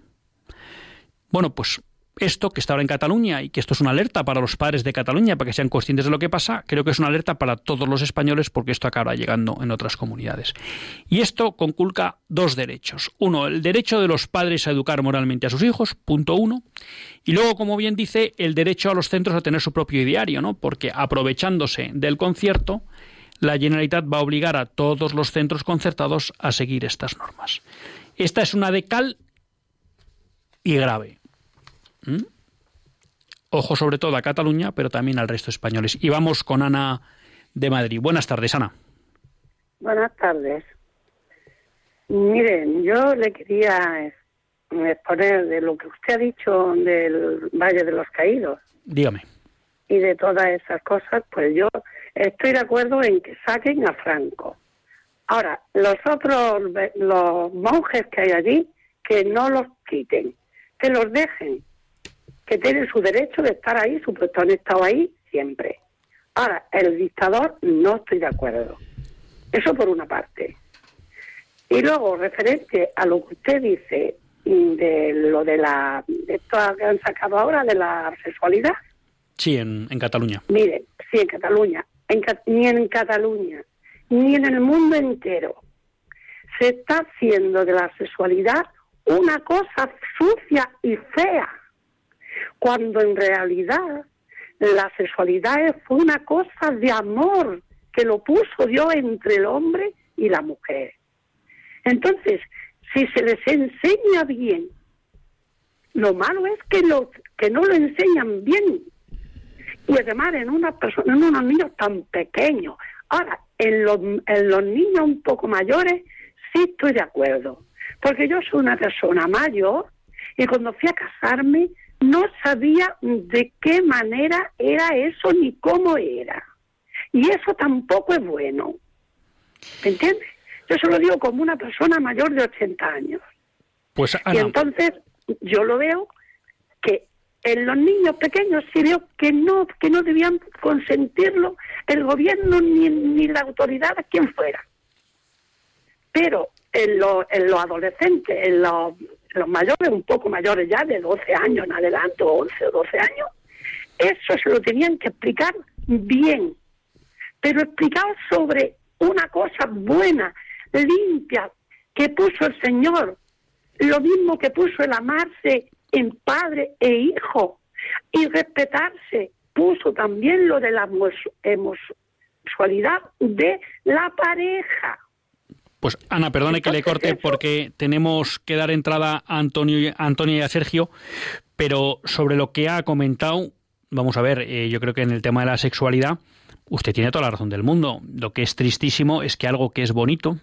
Bueno, pues esto que está ahora en Cataluña y que esto es una alerta para los padres de Cataluña para que sean conscientes de lo que pasa, creo que es una alerta para todos los españoles porque esto acabará llegando en otras comunidades. Y esto conculca dos derechos. Uno, el derecho de los padres a educar moralmente a sus hijos, punto uno. Y luego, como bien dice, el derecho a los centros a tener su propio ideario, ¿no? Porque aprovechándose del concierto, la Generalitat va a obligar a todos los centros concertados a seguir estas normas. Esta es una de cal y grave. ¿Mm? Ojo sobre todo a Cataluña, pero también al resto de españoles. Y vamos con Ana de Madrid. Buenas tardes, Ana. Buenas tardes. Miren, yo le quería exponer de lo que usted ha dicho del Valle de los Caídos. Dígame. Y de todas esas cosas, pues yo estoy de acuerdo en que saquen a Franco. Ahora, los otros, los monjes que hay allí, que no los quiten, que los dejen, que tienen su derecho de estar ahí, supuesto han estado ahí siempre. Ahora, el dictador no estoy de acuerdo. Eso por una parte. Y luego, referente a lo que usted dice de lo de la de esto que han sacado ahora de la sexualidad. Sí, en, Cataluña. Mire, sí, en Cataluña. ni en Cataluña, ni en el mundo entero se está haciendo de la sexualidad una cosa sucia y fea cuando en realidad la sexualidad fue una cosa de amor que lo puso Dios entre el hombre y la mujer. Entonces, si se les enseña bien, lo malo es que, lo, que no lo enseñan bien. Y además en una persona, en unos niños tan pequeños. Ahora, en los, en los niños un poco mayores, sí estoy de acuerdo. Porque yo soy una persona mayor y cuando fui a casarme no sabía de qué manera era eso ni cómo era. Y eso tampoco es bueno. ¿Me entiendes? Yo se lo digo como una persona mayor de 80 años. Pues, Y entonces yo lo veo que en los niños pequeños sí veo que no, que no debían consentirlo el gobierno ni, ni la autoridad, quien fuera. Pero en, en los adolescentes, en los, los, mayores, un poco mayores ya, de 12 años en adelante, o 11 o 12 años, eso se lo tenían que explicar bien, pero explicado sobre una cosa buena, limpia, que puso el Señor, lo mismo que puso el amarse en padre e hijo y respetarse, puso también lo de la homosexualidad de la pareja. Pues Ana, perdone que le corte porque tenemos que dar entrada a Antonio, a Antonio y a Sergio, pero sobre lo que ha comentado, vamos a ver, eh, yo creo que en el tema de la sexualidad, usted tiene toda la razón del mundo. Lo que es tristísimo es que algo que es bonito,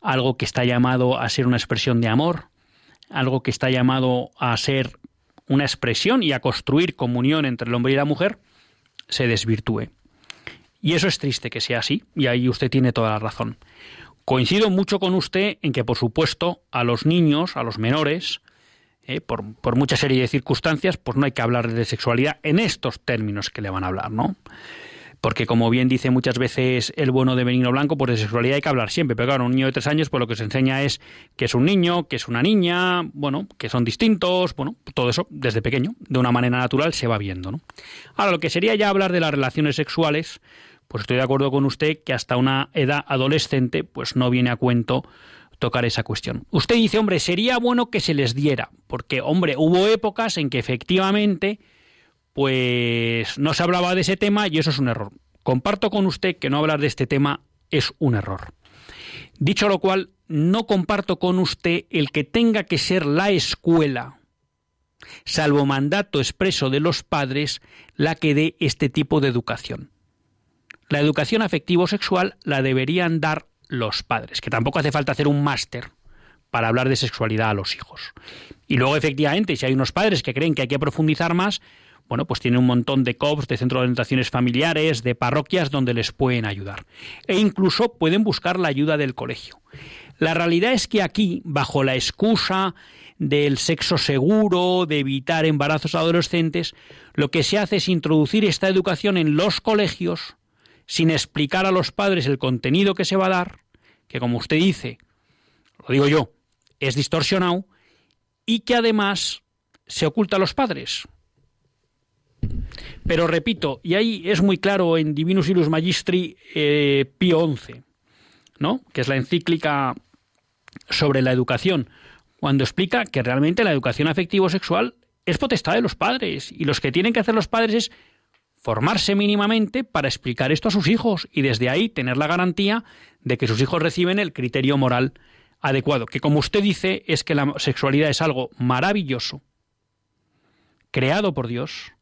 algo que está llamado a ser una expresión de amor, algo que está llamado a ser una expresión y a construir comunión entre el hombre y la mujer, se desvirtúe. Y eso es triste que sea así, y ahí usted tiene toda la razón. Coincido mucho con usted en que, por supuesto, a los niños, a los menores, eh, por, por, mucha serie de circunstancias, pues no hay que hablar de sexualidad en estos términos que le van a hablar, ¿no? Porque como bien dice muchas veces el bueno de Benigno Blanco, pues de sexualidad hay que hablar siempre. Pero claro, un niño de tres años, pues lo que se enseña es que es un niño, que es una niña, bueno, que son distintos, bueno, todo eso desde pequeño, de una manera natural, se va viendo, ¿no? Ahora, lo que sería ya hablar de las relaciones sexuales, pues estoy de acuerdo con usted que hasta una edad adolescente, pues no viene a cuento tocar esa cuestión. Usted dice, hombre, sería bueno que se les diera, porque, hombre, hubo épocas en que efectivamente pues no se hablaba de ese tema y eso es un error. Comparto con usted que no hablar de este tema es un error. Dicho lo cual, no comparto con usted el que tenga que ser la escuela, salvo mandato expreso de los padres, la que dé este tipo de educación. La educación afectivo-sexual la deberían dar los padres, que tampoco hace falta hacer un máster para hablar de sexualidad a los hijos. Y luego, efectivamente, si hay unos padres que creen que hay que profundizar más, bueno, pues tiene un montón de COPs, de centros de orientaciones familiares, de parroquias donde les pueden ayudar. E incluso pueden buscar la ayuda del colegio. La realidad es que aquí, bajo la excusa del sexo seguro, de evitar embarazos adolescentes, lo que se hace es introducir esta educación en los colegios sin explicar a los padres el contenido que se va a dar, que como usted dice, lo digo yo, es distorsionado, y que además se oculta a los padres. Pero repito, y ahí es muy claro en Divinus Ilus Magistri eh, Pío XI, ¿no? que es la encíclica sobre la educación, cuando explica que realmente la educación afectivo-sexual es potestad de los padres y los que tienen que hacer los padres es formarse mínimamente para explicar esto a sus hijos y desde ahí tener la garantía de que sus hijos reciben el criterio moral adecuado, que como usted dice es que la sexualidad es algo maravilloso, creado por Dios,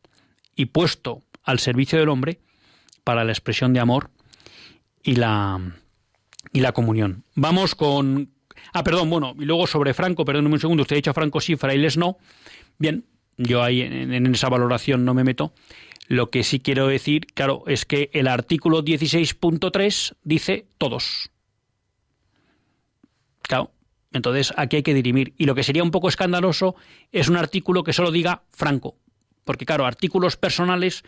y puesto al servicio del hombre para la expresión de amor y la, y la comunión. Vamos con... Ah, perdón, bueno, y luego sobre Franco, perdóneme un segundo, usted ha dicho Franco sí, frailes no. Bien, yo ahí en esa valoración no me meto. Lo que sí quiero decir, claro, es que el artículo 16.3 dice todos. Claro, entonces aquí hay que dirimir. Y lo que sería un poco escandaloso es un artículo que solo diga Franco porque claro, artículos personales...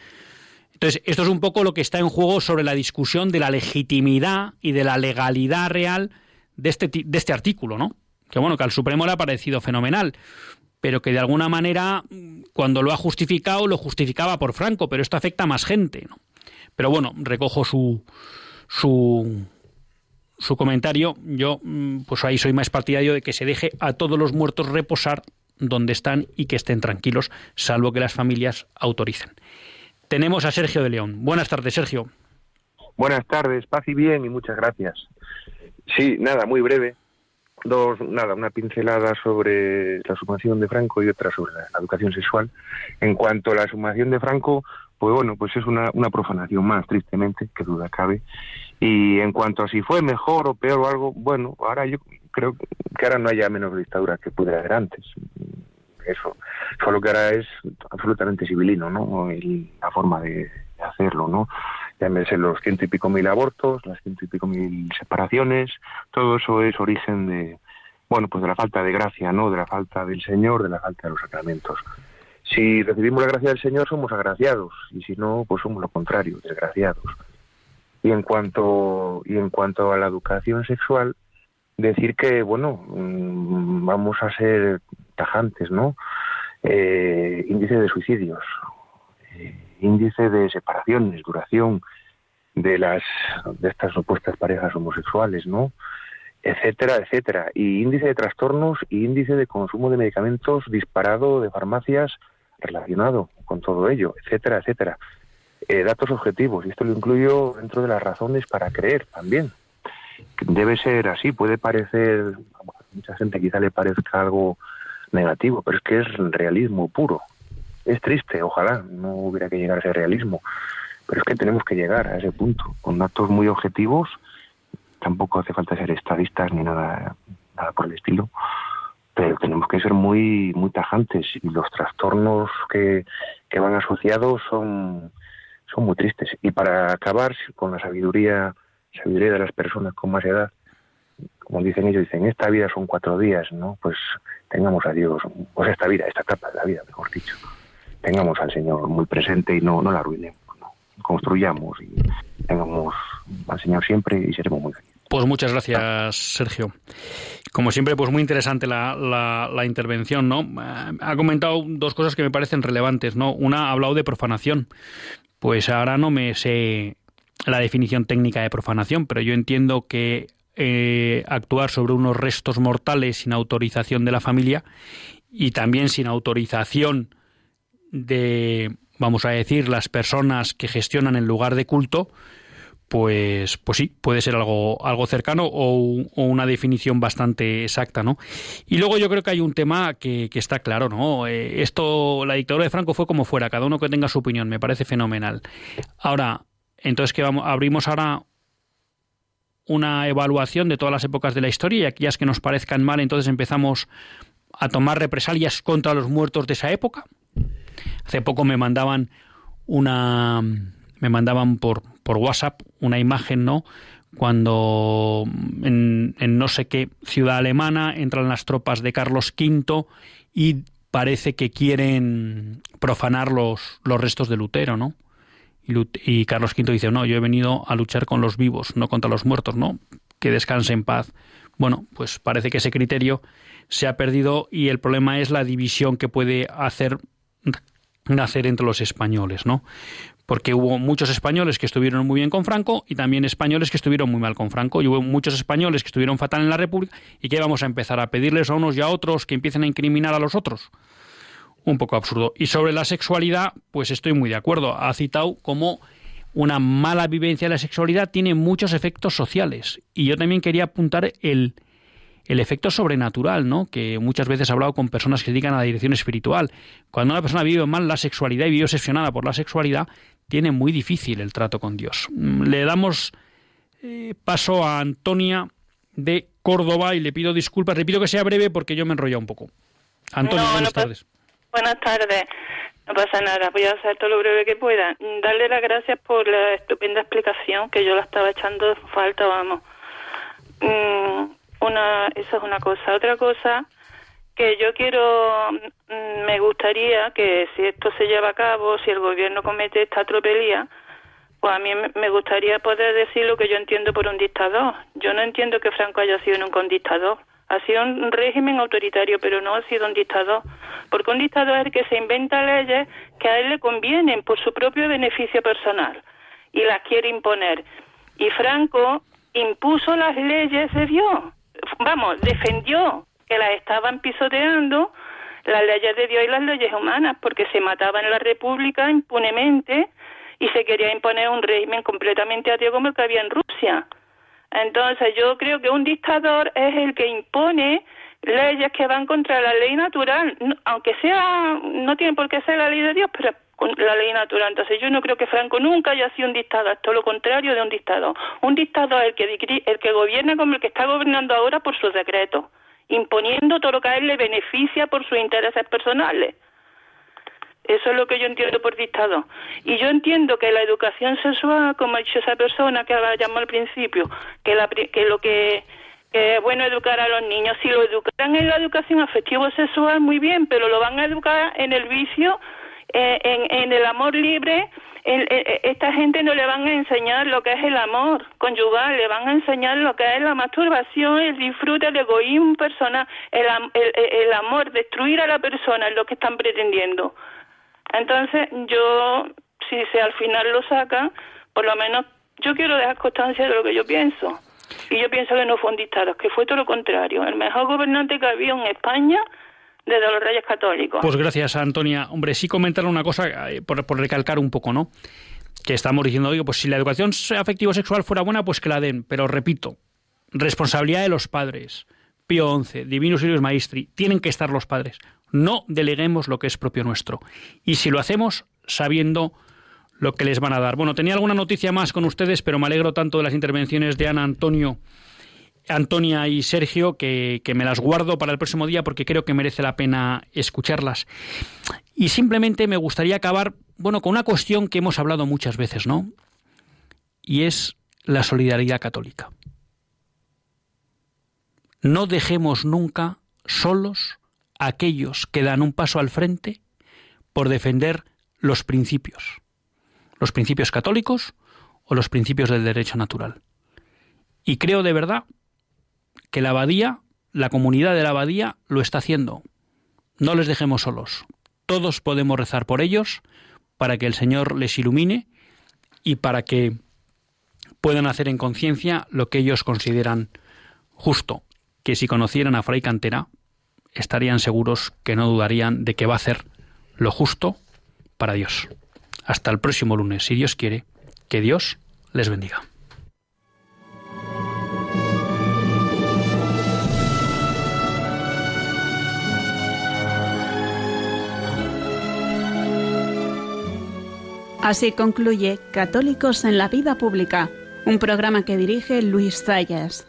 Entonces, esto es un poco lo que está en juego sobre la discusión de la legitimidad y de la legalidad real de este, de este artículo, ¿no? Que bueno, que al Supremo le ha parecido fenomenal, pero que de alguna manera, cuando lo ha justificado, lo justificaba por Franco, pero esto afecta a más gente, ¿no? Pero bueno, recojo su, su, su comentario. Yo, mm, pues ahí soy más partidario de que se deje a todos los muertos reposar donde están y que estén tranquilos, salvo que las familias autoricen. Tenemos a Sergio de León. Buenas tardes, Sergio. Buenas tardes, paz y bien y muchas gracias. Sí, nada, muy breve. Dos, nada, una pincelada sobre la sumación de Franco y otra sobre la educación sexual. En cuanto a la sumación de Franco, pues bueno, pues es una, una profanación más, tristemente, que duda cabe. Y en cuanto a si fue mejor o peor o algo, bueno, ahora yo creo que ahora no haya menos dictadura que pudiera haber antes. Eso, solo que ahora es absolutamente civilino, ¿no? Y la forma de hacerlo, ¿no? Llámese los ciento y pico mil abortos, las ciento y pico mil separaciones, todo eso es origen de, bueno, pues de la falta de gracia, ¿no? De la falta del Señor, de la falta de los sacramentos. Si recibimos la gracia del Señor somos agraciados y si no, pues somos lo contrario, desgraciados. Y en cuanto y en cuanto a la educación sexual, decir que bueno, mm, vamos a ser tajantes, ¿no? Eh, índice de suicidios, eh, índice de separaciones, duración de las de estas supuestas parejas homosexuales, ¿no? etcétera, etcétera. Y índice de trastornos y índice de consumo de medicamentos disparado de farmacias relacionado con todo ello, etcétera, etcétera. Eh, datos objetivos, y esto lo incluyo dentro de las razones para creer también. Debe ser así, puede parecer, a mucha gente quizá le parezca algo negativo, pero es que es realismo puro. Es triste, ojalá no hubiera que llegar a ese realismo, pero es que tenemos que llegar a ese punto, con datos muy objetivos tampoco hace falta ser estadistas ni nada, nada por el estilo, pero tenemos que ser muy, muy tajantes y los trastornos que, que van asociados son, son muy tristes. Y para acabar con la sabiduría, sabiduría de las personas con más edad, como dicen ellos, dicen, esta vida son cuatro días, ¿no? Pues tengamos a Dios, pues esta vida, esta etapa de la vida, mejor dicho, tengamos al Señor muy presente y no, no la arruinemos, ¿no? construyamos y tengamos al Señor siempre y seremos muy felices. Pues muchas gracias, Sergio. Como siempre, pues muy interesante la, la, intervención, ¿no? Eh, ha comentado dos cosas que me parecen relevantes, ¿no? Una ha hablado de profanación. Pues ahora no me sé la definición técnica de profanación, pero yo entiendo que eh, actuar sobre unos restos mortales sin autorización de la familia y también sin autorización de, vamos a decir, las personas que gestionan el lugar de culto, pues, pues sí, puede ser algo, algo cercano o, una definición bastante exacta, ¿no? Y luego yo creo que hay un tema que, está claro, ¿no? Eh, esto, la dictadura de Franco fue como fuera, cada uno que tenga su opinión, me parece fenomenal. Ahora, entonces que vamos, abrimos ahora una evaluación de todas las épocas de la historia y aquellas que nos parezcan mal, entonces empezamos a tomar represalias contra los muertos de esa época. Hace poco me mandaban una me mandaban por, por WhatsApp una imagen, ¿no? Cuando en, no sé qué ciudad alemana entran las tropas de Carlos V y parece que quieren profanar los, los restos de Lutero, ¿no? Y, Carlos V dice, no, yo he venido a luchar con los vivos, no contra los muertos, ¿no? Que descanse en paz. Bueno, pues parece que ese criterio se ha perdido y el problema es la división que puede hacer nacer entre los españoles, ¿no? porque hubo muchos españoles que estuvieron muy bien con Franco y también españoles que estuvieron muy mal con Franco, y hubo muchos españoles que estuvieron fatal en la República, y que vamos a empezar a pedirles a unos y a otros que empiecen a incriminar a los otros. Un poco absurdo. Y sobre la sexualidad, pues estoy muy de acuerdo. Ha citado como una mala vivencia de la sexualidad tiene muchos efectos sociales. Y yo también quería apuntar el, el efecto sobrenatural, ¿no? Que muchas veces he hablado con personas que se dedican a la dirección espiritual. Cuando una persona vive mal la sexualidad y vive obsesionada por la sexualidad, tiene muy difícil el trato con Dios. Mm, le damos eh, paso a Antonia de Córdoba y le pido disculpas. Repito que sea breve porque yo me enrollo un poco. Antonia, buenas tardes. Buenas tardes. No pasa nada, voy a hacer todo lo breve que pueda. Darle las gracias por la estupenda explicación que yo la estaba echando falta, vamos. Mm, una, esa es una cosa. Otra cosa que yo quiero, mm, me gustaría que si esto se lleva a cabo, si el gobierno comete esta tropelía, pues a mí me gustaría poder decir lo que yo entiendo por un dictador. Yo no entiendo que Franco haya sido nunca un dictador. Ha sido un régimen autoritario, pero no ha sido un dictador. Porque un dictador es el que se inventa leyes que a él le convienen por su propio beneficio personal y las quiere imponer. Y Franco impuso las leyes de Dios. Vamos, defendió que las estaban pisoteando las leyes de Dios y las leyes humanas, porque se mataba en la República impunemente y se quería imponer un régimen completamente ateo como el que había en Rusia. Entonces yo creo que un dictador es el que impone leyes que van contra la ley natural, aunque sea, no tiene por qué ser la ley de Dios, pero la ley natural. Entonces yo no creo que Franco nunca haya sido un dictador, todo lo contrario de un dictador. Un dictador es el que, el que gobierna como el que está gobernando ahora por sus decretos imponiendo todo lo que a él le beneficia por sus intereses personales. Eso es lo que yo entiendo por dictado. Y yo entiendo que la educación sexual, como ha dicho esa persona que la llamó al principio, que, la, que lo que que es bueno educar a los niños. Si lo educaran en la educación afectivo-sexual, muy bien, pero lo van a educar en el vicio, eh, en, el amor libre. esta gente no le van a enseñar lo que es el amor conyugal, le van a enseñar lo que es la masturbación, el disfrute, el egoísmo personal, el, el amor, destruir a la persona es lo que están pretendiendo. Entonces, yo, si se al final lo sacan, por lo menos yo quiero dejar constancia de lo que yo pienso. Y yo pienso que no fue un dictador, que fue todo lo contrario. El mejor gobernante que había en España desde los reyes católicos. Pues gracias, Antonia. Hombre, sí comentar una cosa, eh, por, recalcar un poco, ¿no? Que estamos diciendo, oye, pues si la educación afectivo-sexual fuera buena, pues que la den. Pero repito, responsabilidad de los padres. Pío XI, Divinus Sirius Maestri, tienen que estar los padres. No deleguemos lo que es propio nuestro. Y si lo hacemos sabiendo lo que les van a dar. Bueno, tenía alguna noticia más con ustedes, pero me alegro tanto de las intervenciones de Ana Antonio. Antonia y Sergio, que, que, me las guardo para el próximo día porque creo que merece la pena escucharlas. Y simplemente me gustaría acabar, bueno, con una cuestión que hemos hablado muchas veces, ¿no? Y es la solidaridad católica. No dejemos nunca solos a aquellos que dan un paso al frente por defender los principios los principios católicos o los principios del derecho natural. Y creo de verdad que la abadía, la comunidad de la abadía, lo está haciendo. No les dejemos solos. Todos podemos rezar por ellos para que el Señor les ilumine y para que puedan hacer en conciencia lo que ellos consideran justo, que si conocieran a Fray Cantera estarían seguros que no dudarían de que va a hacer lo justo para Dios. Hasta el próximo lunes, si Dios quiere, que Dios les bendiga. Así concluye Católicos en la Vida Pública, un programa que dirige Luis Zayas.